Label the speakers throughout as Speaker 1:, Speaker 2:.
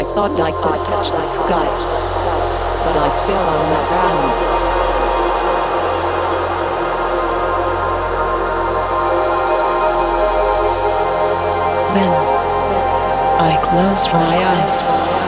Speaker 1: I thought I could touch the sky, but I fell on the ground. Then I closed my eyes.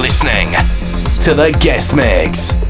Speaker 2: Listening to the guest mix.